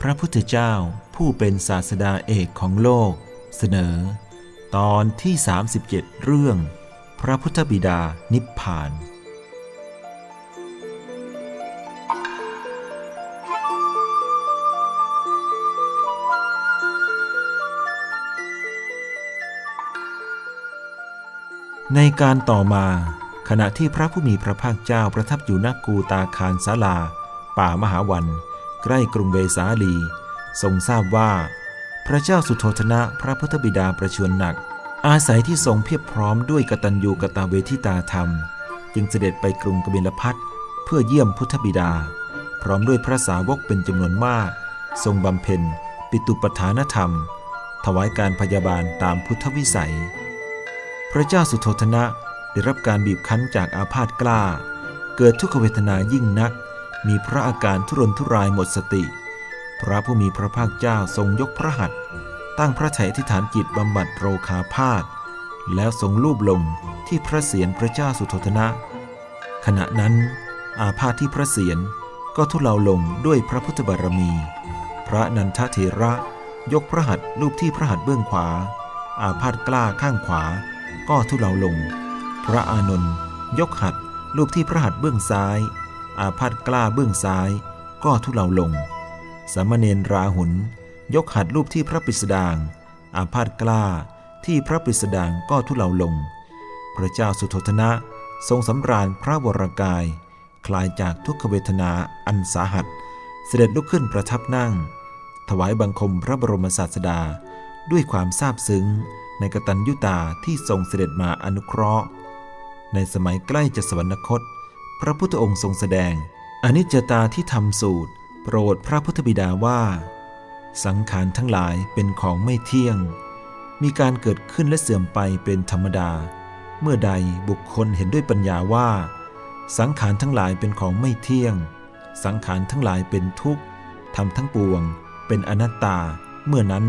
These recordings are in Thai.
พระพุทธเจ้าผู้เป็นศาสดาเอกของโลก เสนอ ตอนที่ 37 เรื่อง พระพุทธบิดานิพพาน ในการต่อมาขณะที่พระผู้มีพระภาคเจ้าประทับอยู่ณกูตาคารสาลา ป่ามหาวัน ใกล้กรุงเวสาลี ทรงทราบว่า พระเจ้าสุโธธนะพระพุทธบิดาประชวรหนัก อาศัยที่ทรงเพียบพร้อมด้วยกตัญญูกตาเวทิตาธรรม จึงเสด็จไปกรุงกบิลพัทเพื่อเยี่ยมพุทธบิดา พร้อมด้วยพระสาวกเป็นจำนวนมาก ทรงบำเพ็ญ ปิตุปทานธรรม ถวายการพยาบาลตามพุทธวิสัย พระเจ้าสุโธธนะได้รับการบีบคั้นจากอาพาธกล้า เกิดทุกขเวทนายิ่งนัก มีพระอาการทุรนทุรายหมดสติ พระผู้มีพระภาคเจ้าทรงยกพระหัตถ์ตั้งพระไถ่อธิษฐานจิตบำบัดโรคาพาธแล้วทรงลูบลงที่พระเศียรพระเจ้าสุโธทนะ ขณะนั้นอาพาธที่พระเศียรก็ทุเลาลงด้วยพระพุทธบารมี พระนันทเถระยกพระหัตถ์ลูบที่พระหัตถ์เบื้องขวา อาพาธกล้าข้างขวา ก็ทุเลาลง พระอานนท์ยกหัตถ์ลูบที่พระหัตถ์เบื้องซ้าย อาพาธกล้าเบื้องซ้าย ก็ทุเลาลง สามเณรราหุลยกหัดรูปที่พระปิสดาง อาพาธกล้าที่พระปิสดางก็ทุเลาลง พระเจ้าสุโธทนะทรงสำราญพระวรกาย คลายจากทุกขเวทนาอันสาหัส เสด็จลุกขึ้นประทับนั่ง ถวายบังคมพระบรมศาสดา ด้วยความซาบซึ้งในกตัญญูตาที่ทรงเสด็จมาอนุเคราะห์ ในสมัยใกล้จะสวรรคต พระพุทธองค์ทรงแสดง อนิจจตาที่ทำสูตร โปรดพระพุทธบิดาว่า สังขารทั้งหลายเป็นของไม่เที่ยง มีการเกิดขึ้นและเสื่อมไปเป็นธรรมดา เมื่อใดบุคคลเห็นด้วยปัญญาว่า สังขารทั้งหลายเป็นของไม่เที่ยง สังขารทั้งหลายเป็นทุกข์ทำทั้งปวง เป็นอนัตตา เมื่อนั้น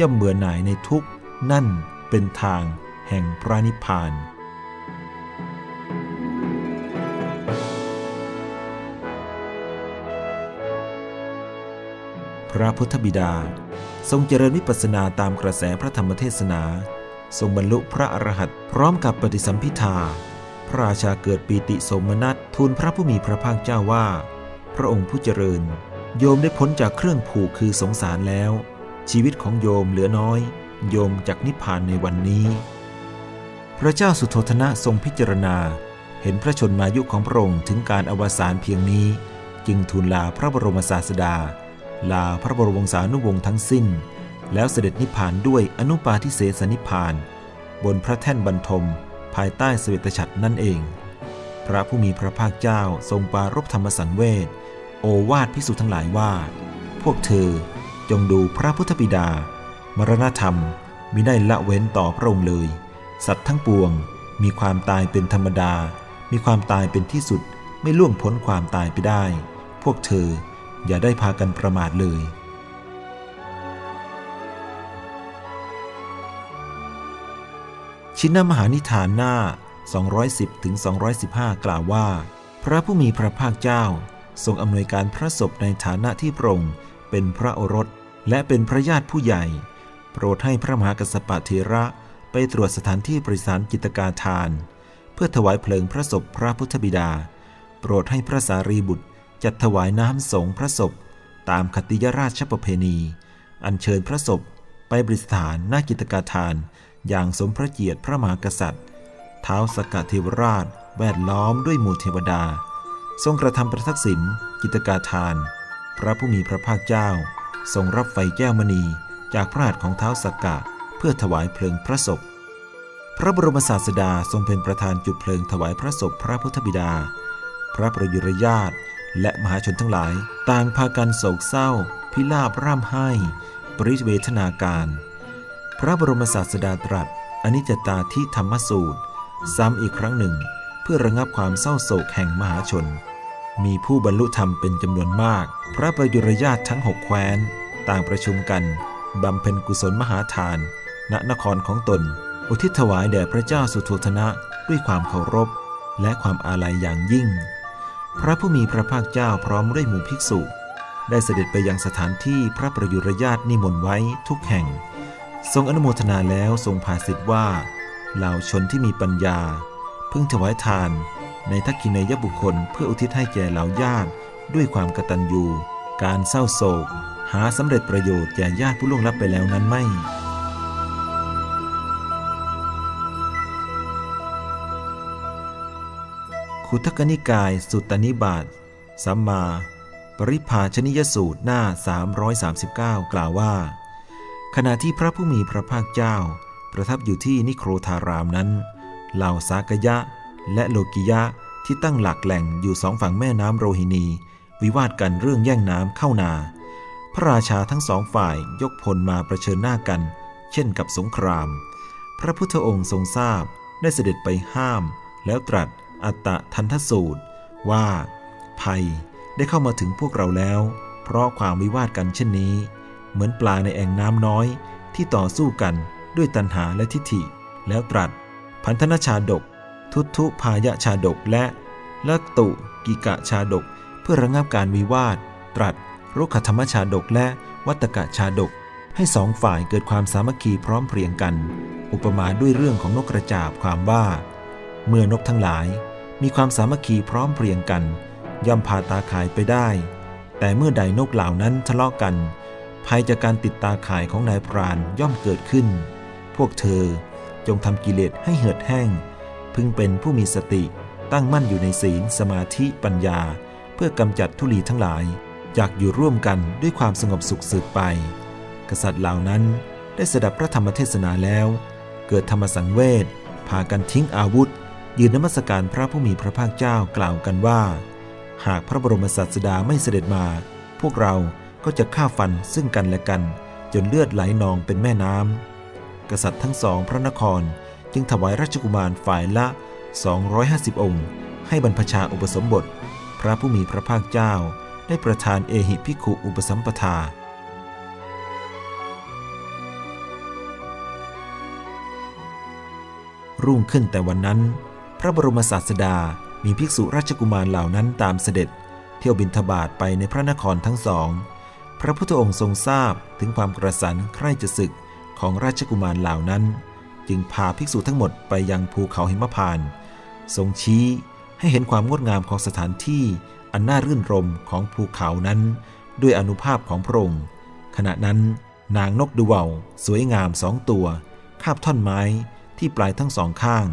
ย่อมเบื่อหน่ายในทุกข์นั่นเป็นทางแห่งพระนิพพาน ระพุทธบิดา ทรงเจริญวิปัสสนาตามกระแสพระธรรมเทศนา ทรงบรรลุพระอรหันต์พร้อมกับปฏิสัมพิทาพระราชาเกิดปีติสมนัตทูลพระผู้มีพระภาคเจ้าว่า พระองค์ผู้เจริญ โยมได้พ้นจากเครื่องผูกคือสงสารแล้ว ชีวิตของโยมเหลือน้อย โยมจากนิพพานในวันนี้ พระเจ้าสุโธทนะทรงพิจารณา เห็นพระชนมายุของพระองค์ถึงการอวสานเพียงนี้ จึงทูลลาพระบรมศาสดา ลาพระบรมวงศานุวงศ์ทั้งสิ้น แล้วเสด็จนิพพานด้วยอนุปาทิเสสนิพพาน บนพระแท่นบรรทม ภายใต้สเวตฉัตรนั่นเอง พระผู้มีพระภาคเจ้าทรงปรารบธรรมสังเวชโอวาทพิสุทั้งหลายว่า พวกเธอจงดูพระพุทธบิดา มรณธรรมมิได้ละเว้นต่อพระองค์เลย สัตว์ทั้งปวงมีความตายเป็นธรรมดา มีความตายเป็นที่สุดไม่ล่วงพ้นความตายไปได้ พวกเธอ อย่าได้พากันประมาทเลย ชินมหานิทานหน้า 210ถึง215กล่าวว่า พระผู้มีพระภาคเจ้า ทรงอำนวยการพระศพในฐานะที่พระองค์เป็นพระโอรสและเป็นพระญาติผู้ใหญ่ โปรดให้พระมหากัสสปะเทระไปตรวจสถานที่บริสารกิตกาทาน เพื่อถวายเพลิงพระศพพระพุทธบิดา โปรดให้พระสารีบุตร จัดถวายน้ำสงพระศพ ตามคติยราชประเพณี อัญเชิญพระศพไปบริสถานหน้ากิตกาทาน อย่างสมพระเกียรติพระมหากษัตริย์ เท้าสกกัดเทวราช แวดล้อมด้วยหมู่เทวดา ทรงกระทำประทักษิณกิตกาทาน พระผู้มีพระภาคเจ้า ทรงรับไฟแก้วมณีจากพระหัตถ์ของเท้าสกกะเพื่อถวายเพลิงพระศพ พระบรมศาสดาทรงเป็นประธานจุดเพลิงถวายพระศพพระพุทธบิดา พระประยุรญาติ และมหาชนทั้งหลาย ต่างพากันโศกเศร้า พิลาบร่ำไห้ ปริเวทนาการ พระบรมศาสดาตรัสอนิจจตาที่ธรรมสูตร ซ้ำอีกครั้งหนึ่ง เพื่อระงับความเศร้าโศกแห่งมหาชน มีผู้บรรลุธรรมเป็นจำนวนมาก พระประยุรญาตทั้งหกแคว้น ต่างประชุมกันบำเพ็ญกุศลมหาทาน ณนครของตน อุทิศถวายแด่พระเจ้าสุโธทนะด้วยความเคารพ และความอาลัยอย่างยิ่ง พระผู้มีพระภาคเจ้าพร้อมด้วยหมู่ภิกษุ ได้เสด็จไปยังสถานที่พระประยุรญาตนิมนต์ไว้ทุกแห่ง ทรงอนุโมทนาแล้วทรงภาสิทธว่าเหล่าชนที่มีปัญญา พึ่งถวายทาน ในทักขินยบุคคลเพื่ออุทิศให้แก่เหล่าญาติ ด้วยความกตัญญูการเศร้าโศก หาสำเร็จประโยชน์แก่ญาติผู้ล่วงลับไปแล้วนั้นไม่ ขุทกนิกายสุตตนิบาตสัมมา ปริภาชนิยสูตรหน้า 339 กล่าวว่า ขณะที่พระผู้มีพระภาคเจ้า ประทับอยู่ที่นิโครธารามนั้น เหล่าสากยะ และโลกิยะที่ตั้งหลักแหล่งอยู่สองฝั่งแม่น้ำโรฮินี วิวาทกันเรื่องแย่งน้ำเข้านา พระราชาทั้งสองฝ่ายยกพลมาประเชิญหน้ากัน เช่นกับสงคราม พระพุทธองค์ทรงทราบได้เสด็จไปห้ามแล้วตรัส อัตตะทันทสูตร ว่า ภัยได้เข้ามาถึงพวกเราแล้ว เพราะความวิวาทกันเช่นนี้ เหมือนปลาในแอ่งน้ำน้อยที่ต่อสู้กันด้วยตัณหาและทิฏฐิ แล้วตรัส พันธนชาดก ทุตุพายะชาดกและลักตุกิกะชาดก เพื่อระงับการวิวาท ตรัสรุกขธรรมชาดกและวัตกะชาดก ให้สองฝ่ายเกิดความสามัคคีพร้อมเพรียงกัน อุปมาด้วยเรื่องของนกกระจาบความว่า เมื่อนกทั้งหลายมีความสามัคคีพร้อมเพรียงกัน ย่อมพาตาข่ายไปได้ แต่เมื่อใดนกเหล่านั้นทะเลาะกัน ภัยจากการติดตาข่ายของนายพรานย่อมเกิดขึ้น พวกเธอจงทำกิเลสให้เหือดแห้ง พึงเป็นผู้มีสติตั้งมั่นอยู่ในศีลสมาธิปัญญา เพื่อกำจัดทุลีทั้งหลายจากอยู่ร่วมกันด้วยความสงบสุขสืบไป กษัตริย์เหล่านั้นได้สดับพระธรรมเทศนาแล้ว เกิดธรรมสังเวชพากันทิ้งอาวุธ ยืนนมัสการพระผู้มีพระภาคเจ้ากล่าวกันว่า หากพระบรมศาสดาไม่เสด็จมา พวกเราก็จะฆ่าฟันซึ่งกันและกัน จนเลือดไหลนองเป็นแม่น้ำกษัตริย์ทั้งสองพระนครจึงถวายราชกุมารฝ่ายละ 250 องค์ ให้บรรพชาอุปสมบท พระผู้มีพระภาคเจ้า ได้ประทานเอหิภิกขุอุปสัมปทารุ่งขึ้นแต่วันนั้น ระบรมศาสดามีภิกษุราชกุมารเหล่านั้นตามเสด็จ เที่ยวบินทบาทไปในพระนครทั้งสอง พระพุทธองค์ทรงทราบถึงความกระสันใคร่จะศึกของราชกุมารเหล่านั้น จึงพาภิกษุทั้งหมดไปยังภูเขาหิมพานต์ทรงชี้ให้เห็นความงดงามของสถานที่อันน่ารื่นรมของภูเขานั้น ด้วยอนุภาพของพระองค์ขณะนั้นนางนกดูเวาสวยงามสองตัว คาบท่อนไม้ที่ปลายทั้งสองข้าง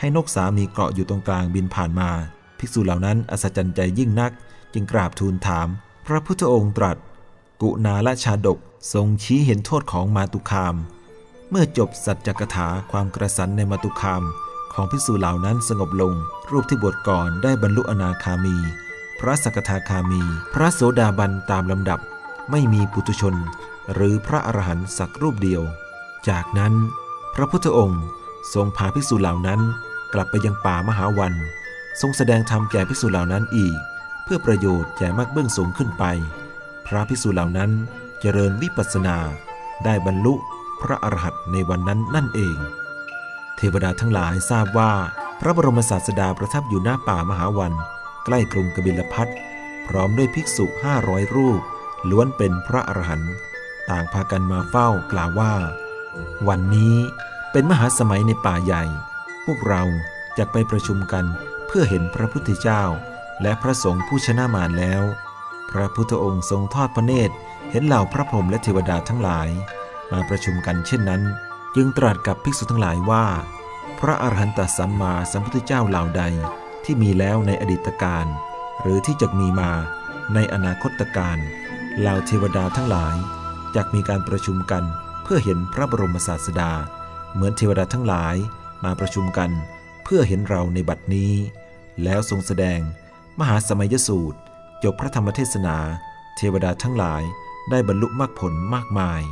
ให้นกสามีเกาะอยู่ตรงกลางบินผ่านมา ภิกษุเหล่านั้นอัศจรรย์ใจยิ่งนัก จึงกราบทูลถาม พระพุทธองค์ตรัส กุณาละชาดกทรงชี้เห็นโทษของมาตุคาม เมื่อจบสัจจกถาความกระสันในมาตุคาม ของภิกษุเหล่านั้นสงบลง รูปที่บวชก่อนได้บรรลุอนาคามี พระสกทาคามี พระโสดาบันตามลำดับ ไม่มีปุถุชน หรือพระอรหันต์สักรูปเดียว จากนั้น พระพุทธองค์ ทรงพาภิกษุเหล่านั้นกลับไปยังป่ามหาวัน ทรงแสดงธรรมแก่ภิกษุเหล่านั้นอีก เพื่อประโยชน์แก่มากเบื้องสูงขึ้นไป พระภิกษุเหล่านั้นเจริญวิปัสสนา ได้บรรลุพระอรหันต์ในวันนั้นนั่นเอง เทวดาทั้งหลายทราบว่าพระบรมศาสดาประทับอยู่หน้าป่ามหาวัน ใกล้กรุงกบิลพัทพร้อมด้วยภิกษุห้าร้อยรูป ล้วนเป็นพระอรหันต์ต่างพากันมาเฝ้ากล่าวว่า วันนี้ เป็นมหาสมัยในป่าใหญ่ พวกเราจะไปประชุมกันเพื่อเห็นพระพุทธเจ้า และพระสงฆ์ผู้ชนะมารแล้ว พระพุทธองค์ทรงทอดพระเนตร เห็นเหล่าพระพรหมและเทวดาทั้งหลาย มาประชุมกันเช่นนั้น จึงตรัสกับภิกษุทั้งหลายว่า พระอรหันตสัมมาสัมพุทธเจ้าเหล่าใดที่มีแล้วในอดีตการ หรือที่จะมีมาในอนาคตการเหล่าเทวดาทั้งหลายจะมีการประชุมกันเพื่อเห็นพระบรมศาสดา เหมือนเทวดาทั้งหลายมาประชุมกันเพื่อเห็นเราในบัดนี้ แล้วทรงแสดงมหาสมัยสูตรจบพระธรรมเทศนา เทวดาทั้งหลายได้บรรลุมรรคผลมากมาย